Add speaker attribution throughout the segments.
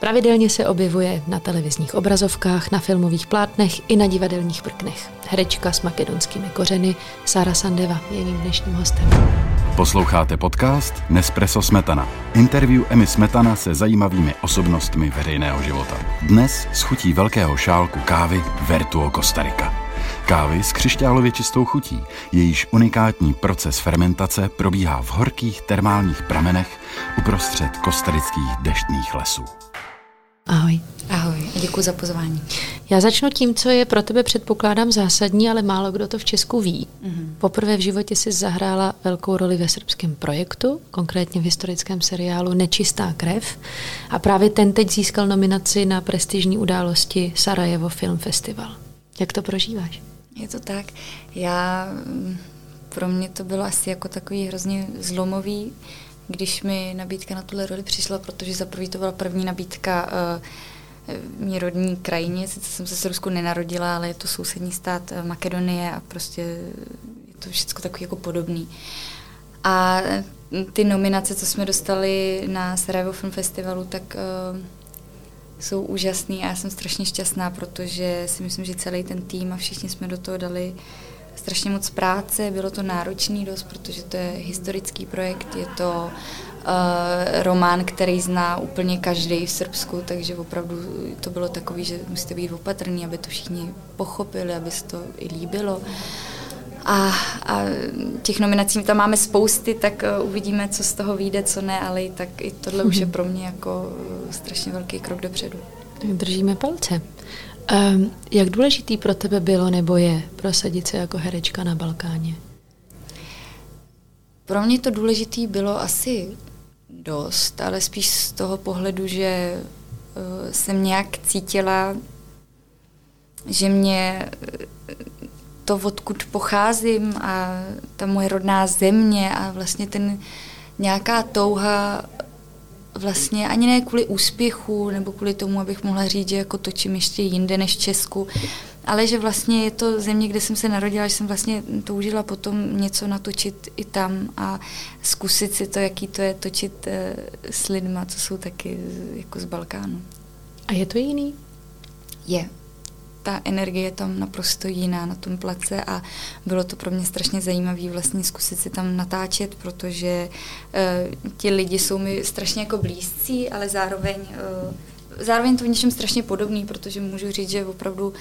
Speaker 1: Pravidelně se objevuje na televizních obrazovkách, na filmových plátnech i na divadelních prknech. Herečka s makedonskými kořeny Sara Sandeva je mým dnešním hostem.
Speaker 2: Posloucháte podcast Nespresso Smetana. Interview Emmy Smetana se zajímavými osobnostmi veřejného života. Dnes s chutí velkého šálku kávy Vertuo Costa. Kávy s křišťálově čistou chutí. Jejíž unikátní proces fermentace probíhá v horkých termálních pramenech uprostřed kostarických deštných lesů.
Speaker 1: Ahoj.
Speaker 3: Ahoj děkuji za pozvání.
Speaker 1: Já začnu tím, co je pro tebe předpokládám zásadní, ale málo kdo to v Česku ví. Mm-hmm. Poprvé v životě si zahrála velkou roli ve srbském projektu, konkrétně v historickém seriálu Nečistá krev. A právě ten teď získal nominaci na prestižní události Sarajevo Film Festival. Jak to prožíváš?
Speaker 3: Je to tak. Já, pro mě to bylo asi jako takový hrozně zlomový když mi nabídka na tuhle roli přišla, protože za prvý to byla první nabídka uh, mý rodní krajině, sice jsem se v Rusku nenarodila, ale je to sousední stát uh, Makedonie a prostě je to všechno takový jako podobný. A ty nominace, co jsme dostali na Sarajevo Film Festivalu, tak uh, jsou úžasný a já jsem strašně šťastná, protože si myslím, že celý ten tým a všichni jsme do toho dali strašně moc práce, bylo to náročný dost, protože to je historický projekt, je to uh, román, který zná úplně každý v Srbsku, takže opravdu to bylo takový, že musíte být opatrný, aby to všichni pochopili, aby se to i líbilo. A, a těch nominací tam máme spousty, tak uh, uvidíme, co z toho vyjde, co ne, ale i tak i tohle už je pro mě jako uh, strašně velký krok dopředu.
Speaker 1: Držíme palce. Um, jak důležitý pro tebe bylo nebo je prosadit se jako herečka na Balkáně?
Speaker 3: Pro mě to důležitý bylo asi dost, ale spíš z toho pohledu, že uh, jsem nějak cítila, že mě uh, to, odkud pocházím a ta moje rodná země a vlastně ten nějaká touha vlastně ani ne kvůli úspěchu nebo kvůli tomu, abych mohla říct, že jako točím ještě jinde než v Česku, ale že vlastně je to země, kde jsem se narodila, že jsem vlastně toužila potom něco natočit i tam a zkusit si to, jaký to je točit uh, s lidma, co jsou taky jako z Balkánu.
Speaker 1: A je to jiný?
Speaker 3: Je ta energie je tam naprosto jiná na tom place a bylo to pro mě strašně zajímavé vlastně zkusit si tam natáčet, protože uh, ti lidi jsou mi strašně jako blízcí, ale zároveň uh, zároveň to v něčem strašně podobný, protože můžu říct, že opravdu uh,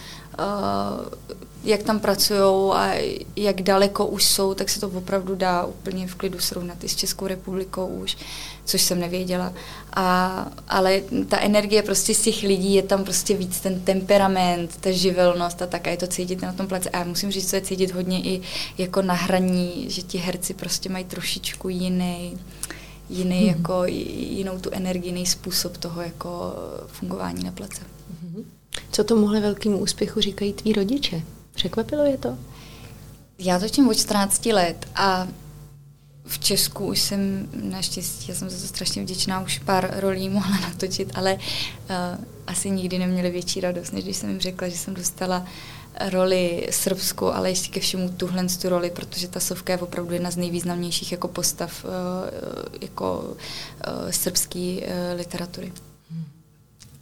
Speaker 3: jak tam pracují a jak daleko už jsou, tak se to opravdu dá úplně v klidu srovnat i s Českou republikou už, což jsem nevěděla. A, ale ta energie prostě z těch lidí je tam prostě víc ten temperament, ta živelnost a tak a je to cítit na tom place. A já musím říct, že je cítit hodně i jako na hraní, že ti herci prostě mají trošičku jiný jiný hmm. jako jinou tu energii, jiný způsob toho jako fungování na place. Hmm.
Speaker 1: Co tomuhle velkému úspěchu říkají tví rodiče? Překvapilo je to?
Speaker 3: Já točím od 14 let a v Česku už jsem naštěstí, já jsem za to strašně vděčná, už pár rolí mohla natočit, ale uh, asi nikdy neměli větší radost, než když jsem jim řekla, že jsem dostala roli srbskou, ale ještě ke všemu tuhle tu roli, protože ta Sovka je opravdu jedna z nejvýznamnějších jako postav uh, jako uh, srbský uh, literatury.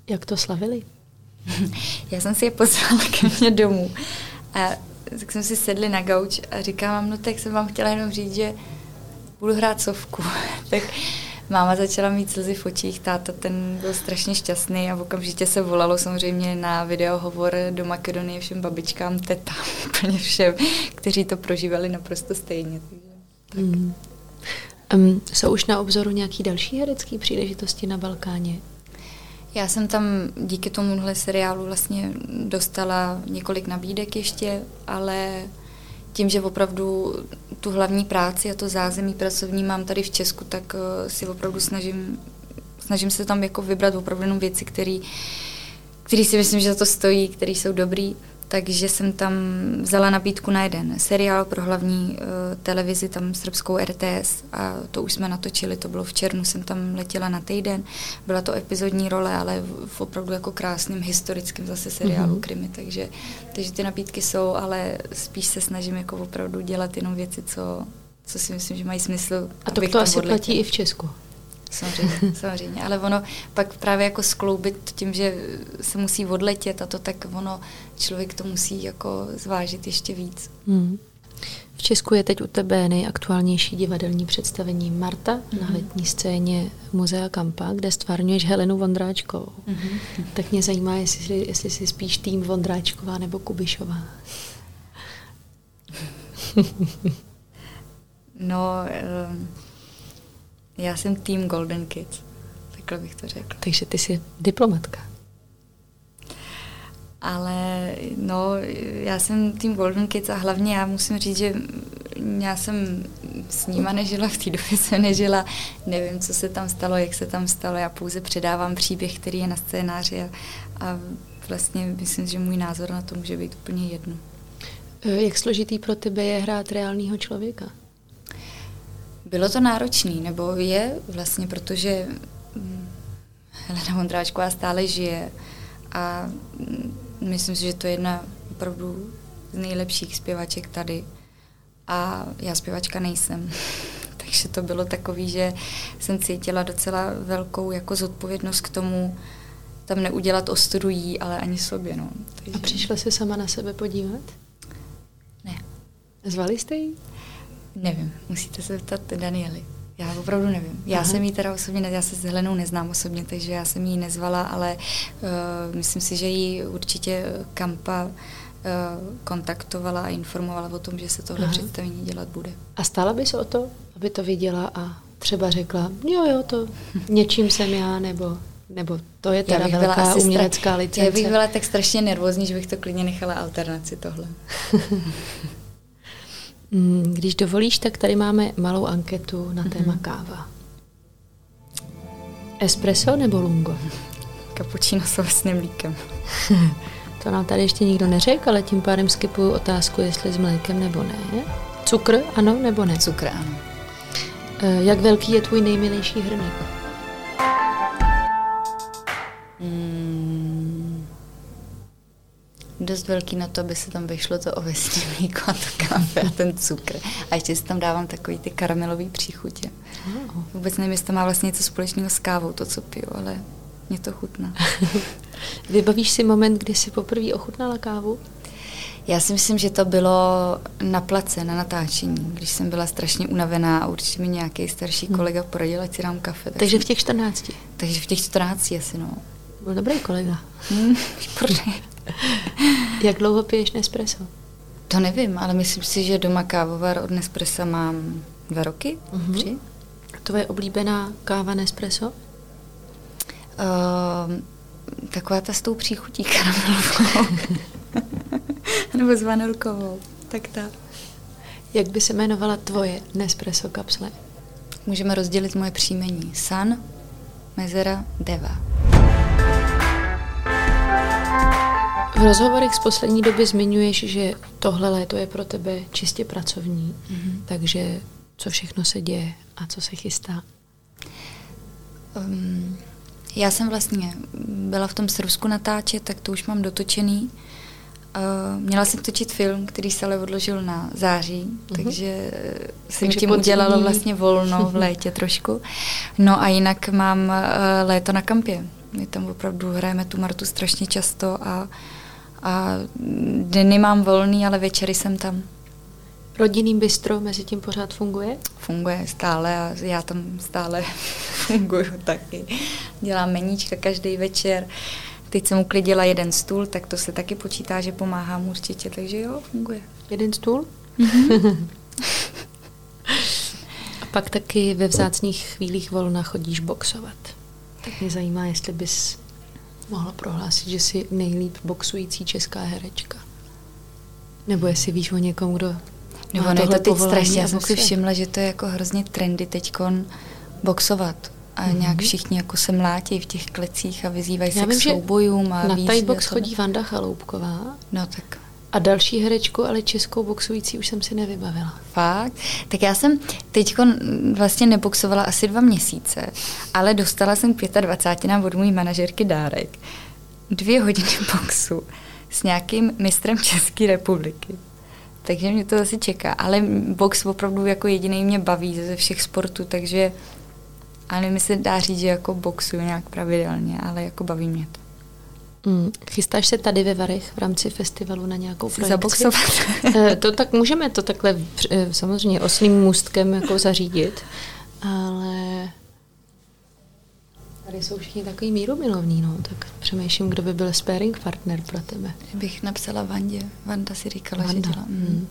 Speaker 1: Jak to slavili?
Speaker 3: Já jsem si je pozvala ke mně domů a tak jsme si sedli na gauč a říkám, no tak jsem vám chtěla jenom říct, že budu hrát sovku. tak máma začala mít slzy v očích, táta ten byl strašně šťastný a okamžitě se volalo samozřejmě na videohovor do Makedonie všem babičkám, tetám, úplně všem, kteří to prožívali naprosto stejně. Tak. Mm.
Speaker 1: Um, jsou už na obzoru nějaký další herecké příležitosti na Balkáně?
Speaker 3: Já jsem tam díky tomuhle seriálu vlastně dostala několik nabídek ještě, ale tím, že opravdu tu hlavní práci a to zázemí pracovní mám tady v Česku, tak uh, si opravdu snažím, snažím se tam jako vybrat opravdu jenom věci, které si myslím, že za to stojí, které jsou dobrý takže jsem tam vzala nabídku na jeden seriál pro hlavní uh, televizi, tam srbskou RTS a to už jsme natočili, to bylo v červnu, jsem tam letěla na týden, byla to epizodní role, ale v opravdu jako krásným historickým zase seriálu mm-hmm. krimi, takže, takže ty nabídky jsou, ale spíš se snažím jako opravdu dělat jenom věci, co, co si myslím, že mají smysl.
Speaker 1: A to, to asi platí i v Česku?
Speaker 3: Samozřejmě, samozřejmě. Ale ono pak právě jako skloubit tím, že se musí odletět a to, tak ono, člověk to musí jako zvážit ještě víc. Hmm.
Speaker 1: V Česku je teď u tebe nejaktuálnější divadelní představení Marta mm-hmm. na letní scéně Muzea Kampa, kde stvárňuješ Helenu Vondráčkovou. Mm-hmm. Tak mě zajímá, jestli, jestli jsi spíš tým Vondráčková nebo Kubišová.
Speaker 3: no, um, já jsem tým Golden Kids, takhle bych to řekla.
Speaker 1: Takže ty jsi diplomatka.
Speaker 3: Ale no, já jsem tým Golden Kids a hlavně já musím říct, že já jsem s nima nežila, v té době jsem nežila, nevím, co se tam stalo, jak se tam stalo, já pouze předávám příběh, který je na scénáři a, a vlastně myslím, že můj názor na to může být úplně jedno.
Speaker 1: E, jak složitý pro tebe je hrát reálného člověka?
Speaker 3: Bylo to náročný, nebo je vlastně, protože hm, Helena Vondráčková stále žije a hm, Myslím si, že to je jedna opravdu z nejlepších zpěvaček tady. A já zpěvačka nejsem. Takže to bylo takový, že jsem cítila docela velkou jako zodpovědnost k tomu, tam neudělat ostudu jí, ale ani sobě. No.
Speaker 1: Takže... A přišla se sama na sebe podívat?
Speaker 3: Ne.
Speaker 1: Zvali jste ji?
Speaker 3: Nevím, musíte se zeptat Daniely. Já opravdu nevím. Já Aha. jsem jí teda osobně, já se s Helenou neznám osobně, takže já jsem jí nezvala, ale uh, myslím si, že jí určitě Kampa uh, kontaktovala a informovala o tom, že se tohle Aha. představení dělat bude.
Speaker 1: A stála by se o to, aby to viděla a třeba řekla, jo, jo, to něčím jsem já, nebo nebo to je teda velká umělecká licence.
Speaker 3: Já bych byla tak strašně nervózní, že bych to klidně nechala alternaci tohle.
Speaker 1: Mm, když dovolíš, tak tady máme malou anketu na téma mm-hmm. káva. Espresso nebo lungo?
Speaker 3: Cappuccino s ovesným mlíkem.
Speaker 1: to nám tady ještě nikdo neřekl, ale tím pádem skipuju otázku, jestli s mlékem nebo ne. Cukr ano nebo ne?
Speaker 3: Cukr ano.
Speaker 1: Eh, jak velký je tvůj nejmilejší hrnek?
Speaker 3: Dost velký na to, aby se tam vyšlo to ovesní mlíko a to kafe a ten cukr. A ještě si tam dávám takový ty karamelový příchutě. Oh. Vůbec nevím, jestli to má vlastně něco společného s kávou, to, co piju, ale mě to chutná.
Speaker 1: Vybavíš si moment, kdy jsi poprvé ochutnala kávu?
Speaker 3: Já si myslím, že to bylo na place, na natáčení, když jsem byla strašně unavená a určitě mi nějaký starší hmm. kolega poradil, ať si dám kafe.
Speaker 1: Tak Takže v těch 14?
Speaker 3: Takže v těch 14 asi, no.
Speaker 1: Byl dobrý kolega. Hmm, Jak dlouho piješ Nespresso?
Speaker 3: To nevím, ale myslím si, že doma kávovar od Nespressa mám dva roky, uh-huh. tři.
Speaker 1: Tvoje oblíbená káva Nespresso?
Speaker 3: Uh, taková ta s tou příchutí karamelovou. Nebo s vanilkovou. Tak ta.
Speaker 1: Jak by se jmenovala tvoje Nespresso kapsle?
Speaker 3: Můžeme rozdělit moje příjmení. San, Mezera, Deva.
Speaker 1: V rozhovorech z poslední doby zmiňuješ, že tohle léto je pro tebe čistě pracovní, mm-hmm. takže co všechno se děje a co se chystá?
Speaker 3: Um, já jsem vlastně byla v tom Srbsku natáčet, tak to už mám dotočený. Uh, měla jsem točit film, který se ale odložil na září, mm-hmm. takže se mi tím udělalo vlastně volno v létě trošku. No a jinak mám uh, léto na kampě. My tam opravdu hrajeme tu Martu strašně často a a dny mám volný, ale večery jsem tam.
Speaker 1: Rodinný bistro mezi tím pořád funguje?
Speaker 3: Funguje stále a já tam stále funguju taky. Dělám meníčka každý večer. Teď jsem uklidila jeden stůl, tak to se taky počítá, že pomáhám určitě, takže jo, funguje.
Speaker 1: Jeden stůl? Mm-hmm. a pak taky ve vzácných chvílích volna chodíš boxovat. Tak mě zajímá, jestli bys mohla prohlásit, že jsi nejlíp boxující česká herečka? Nebo jestli víš o někom, kdo
Speaker 3: nebo je to teď strašně. Já jsem si všimla, že to je jako hrozně trendy teďkon boxovat. A mm-hmm. nějak všichni jako se mlátí v těch klecích a vyzývají Já se vím, k soubojům. A
Speaker 1: na Thai box chodí Vanda Chaloupková.
Speaker 3: No tak
Speaker 1: a další herečku, ale českou boxující už jsem si nevybavila.
Speaker 3: Fakt? Tak já jsem teď vlastně neboxovala asi dva měsíce, ale dostala jsem 25 od můj manažerky dárek. Dvě hodiny boxu s nějakým mistrem České republiky. Takže mě to asi čeká. Ale box opravdu jako jediný mě baví ze všech sportů, takže Ale mi se dá říct, že jako boxuju nějak pravidelně, ale jako baví mě to.
Speaker 1: Mm. Chystáš se tady ve Varech v rámci festivalu na nějakou projekci?
Speaker 3: Zaboxovat.
Speaker 1: Eh, to tak můžeme to takhle eh, samozřejmě oslým můstkem jako zařídit, ale Tady jsou všichni takový mírumilovní, no, tak přemýšlím, kdo by byl sparing partner pro tebe.
Speaker 3: Bych napsala Vandě. Vanda si říkala, Vanda. že dělá. Mm.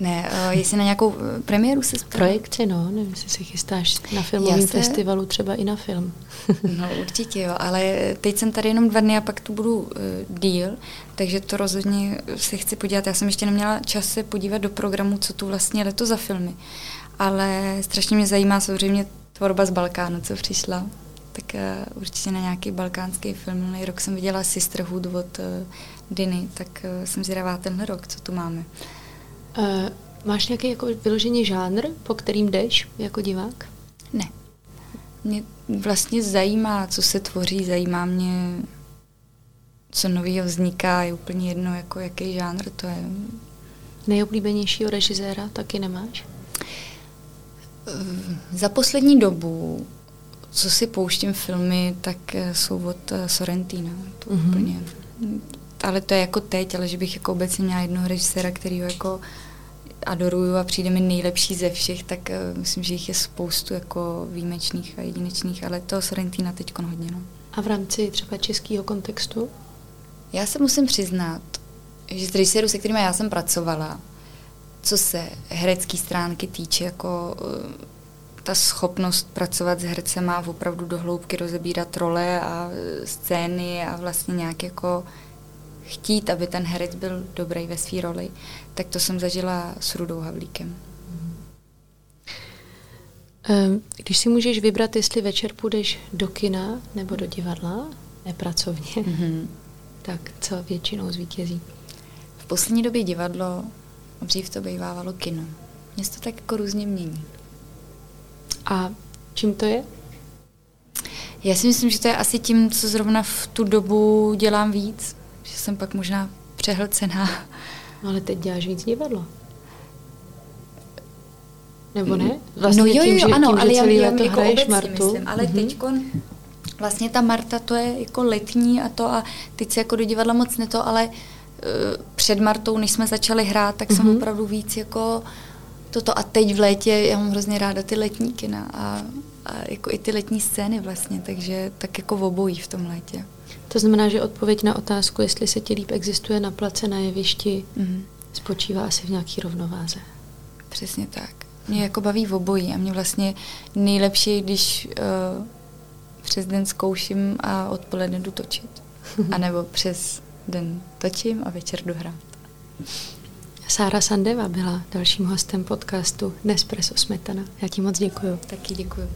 Speaker 3: Ne, uh, jestli na nějakou eh, premiéru se
Speaker 1: ptala? Projekci, no, nevím, jestli se chystáš na filmovém se... festivalu, třeba i na film.
Speaker 3: no určitě jo, ale teď jsem tady jenom dva dny a pak tu budu uh, díl, takže to rozhodně se chci podívat. Já jsem ještě neměla čas se podívat do programu, co tu vlastně leto za filmy. Ale strašně mě zajímá samozřejmě tvorba z Balkánu, co přišla tak uh, určitě na nějaký balkánský film. Minulý rok jsem viděla Sisterhood od uh, Diny, tak uh, jsem zvědavá tenhle rok, co tu máme.
Speaker 1: Uh, máš nějaký jako vyložený žánr, po kterým jdeš jako divák?
Speaker 3: Ne. Mě vlastně zajímá, co se tvoří, zajímá mě, co nového vzniká, je úplně jedno, jako jaký žánr to je.
Speaker 1: Nejoblíbenějšího režiséra taky nemáš?
Speaker 3: Za poslední dobu co si pouštím filmy, tak eh, jsou od uh, Sorrentina. To mm-hmm. úplně. Ale to je jako teď, ale že bych jako obecně měla jednoho režiséra, který ho jako adoruju a přijde mi nejlepší ze všech, tak uh, myslím, že jich je spoustu jako výjimečných a jedinečných, ale to Sorrentina teď hodně. No.
Speaker 1: A v rámci třeba českého kontextu?
Speaker 3: Já se musím přiznat, že z režisérů, se kterými já jsem pracovala, co se herecké stránky týče, jako uh, ta schopnost pracovat s hercema a opravdu do hloubky rozebírat role a scény a vlastně nějak jako chtít, aby ten herec byl dobrý ve své roli, tak to jsem zažila s Rudou Havlíkem.
Speaker 1: Ehm, když si můžeš vybrat, jestli večer půjdeš do kina nebo do divadla, nepracovně, mm-hmm. tak co většinou zvítězí?
Speaker 3: V poslední době divadlo, dřív to bývávalo kino. Mě to tak jako různě mění.
Speaker 1: A čím to je?
Speaker 3: Já si myslím, že to je asi tím, co zrovna v tu dobu dělám víc. Že jsem pak možná přehlcená.
Speaker 1: No, ale teď děláš víc divadlo. Nebo ne? Mm.
Speaker 3: Vlastně no jo, jo, tím, ano, tím, ale já, já jako hraješ Martu. Myslím, ale mm-hmm. teďkon vlastně ta Marta to je jako letní a to a teď se jako do divadla moc ne to, ale uh, před Martou, než jsme začali hrát, tak mm-hmm. jsem mhm. opravdu víc jako uh, toto a teď v létě, já mám hrozně ráda ty letní kina a, a jako i ty letní scény vlastně, takže tak jako v obojí v tom létě.
Speaker 1: To znamená, že odpověď na otázku, jestli se ti líp existuje na place, na jevišti, mm-hmm. spočívá asi v nějaký rovnováze.
Speaker 3: Přesně tak. Mě jako baví v obojí a mě vlastně nejlepší, když uh, přes den zkouším a odpoledne jdu točit. a nebo přes den točím a večer jdu hrát.
Speaker 1: Sára Sandeva byla dalším hostem podcastu Nespresso Smetana. Já ti moc děkuju.
Speaker 3: Taky děkuju.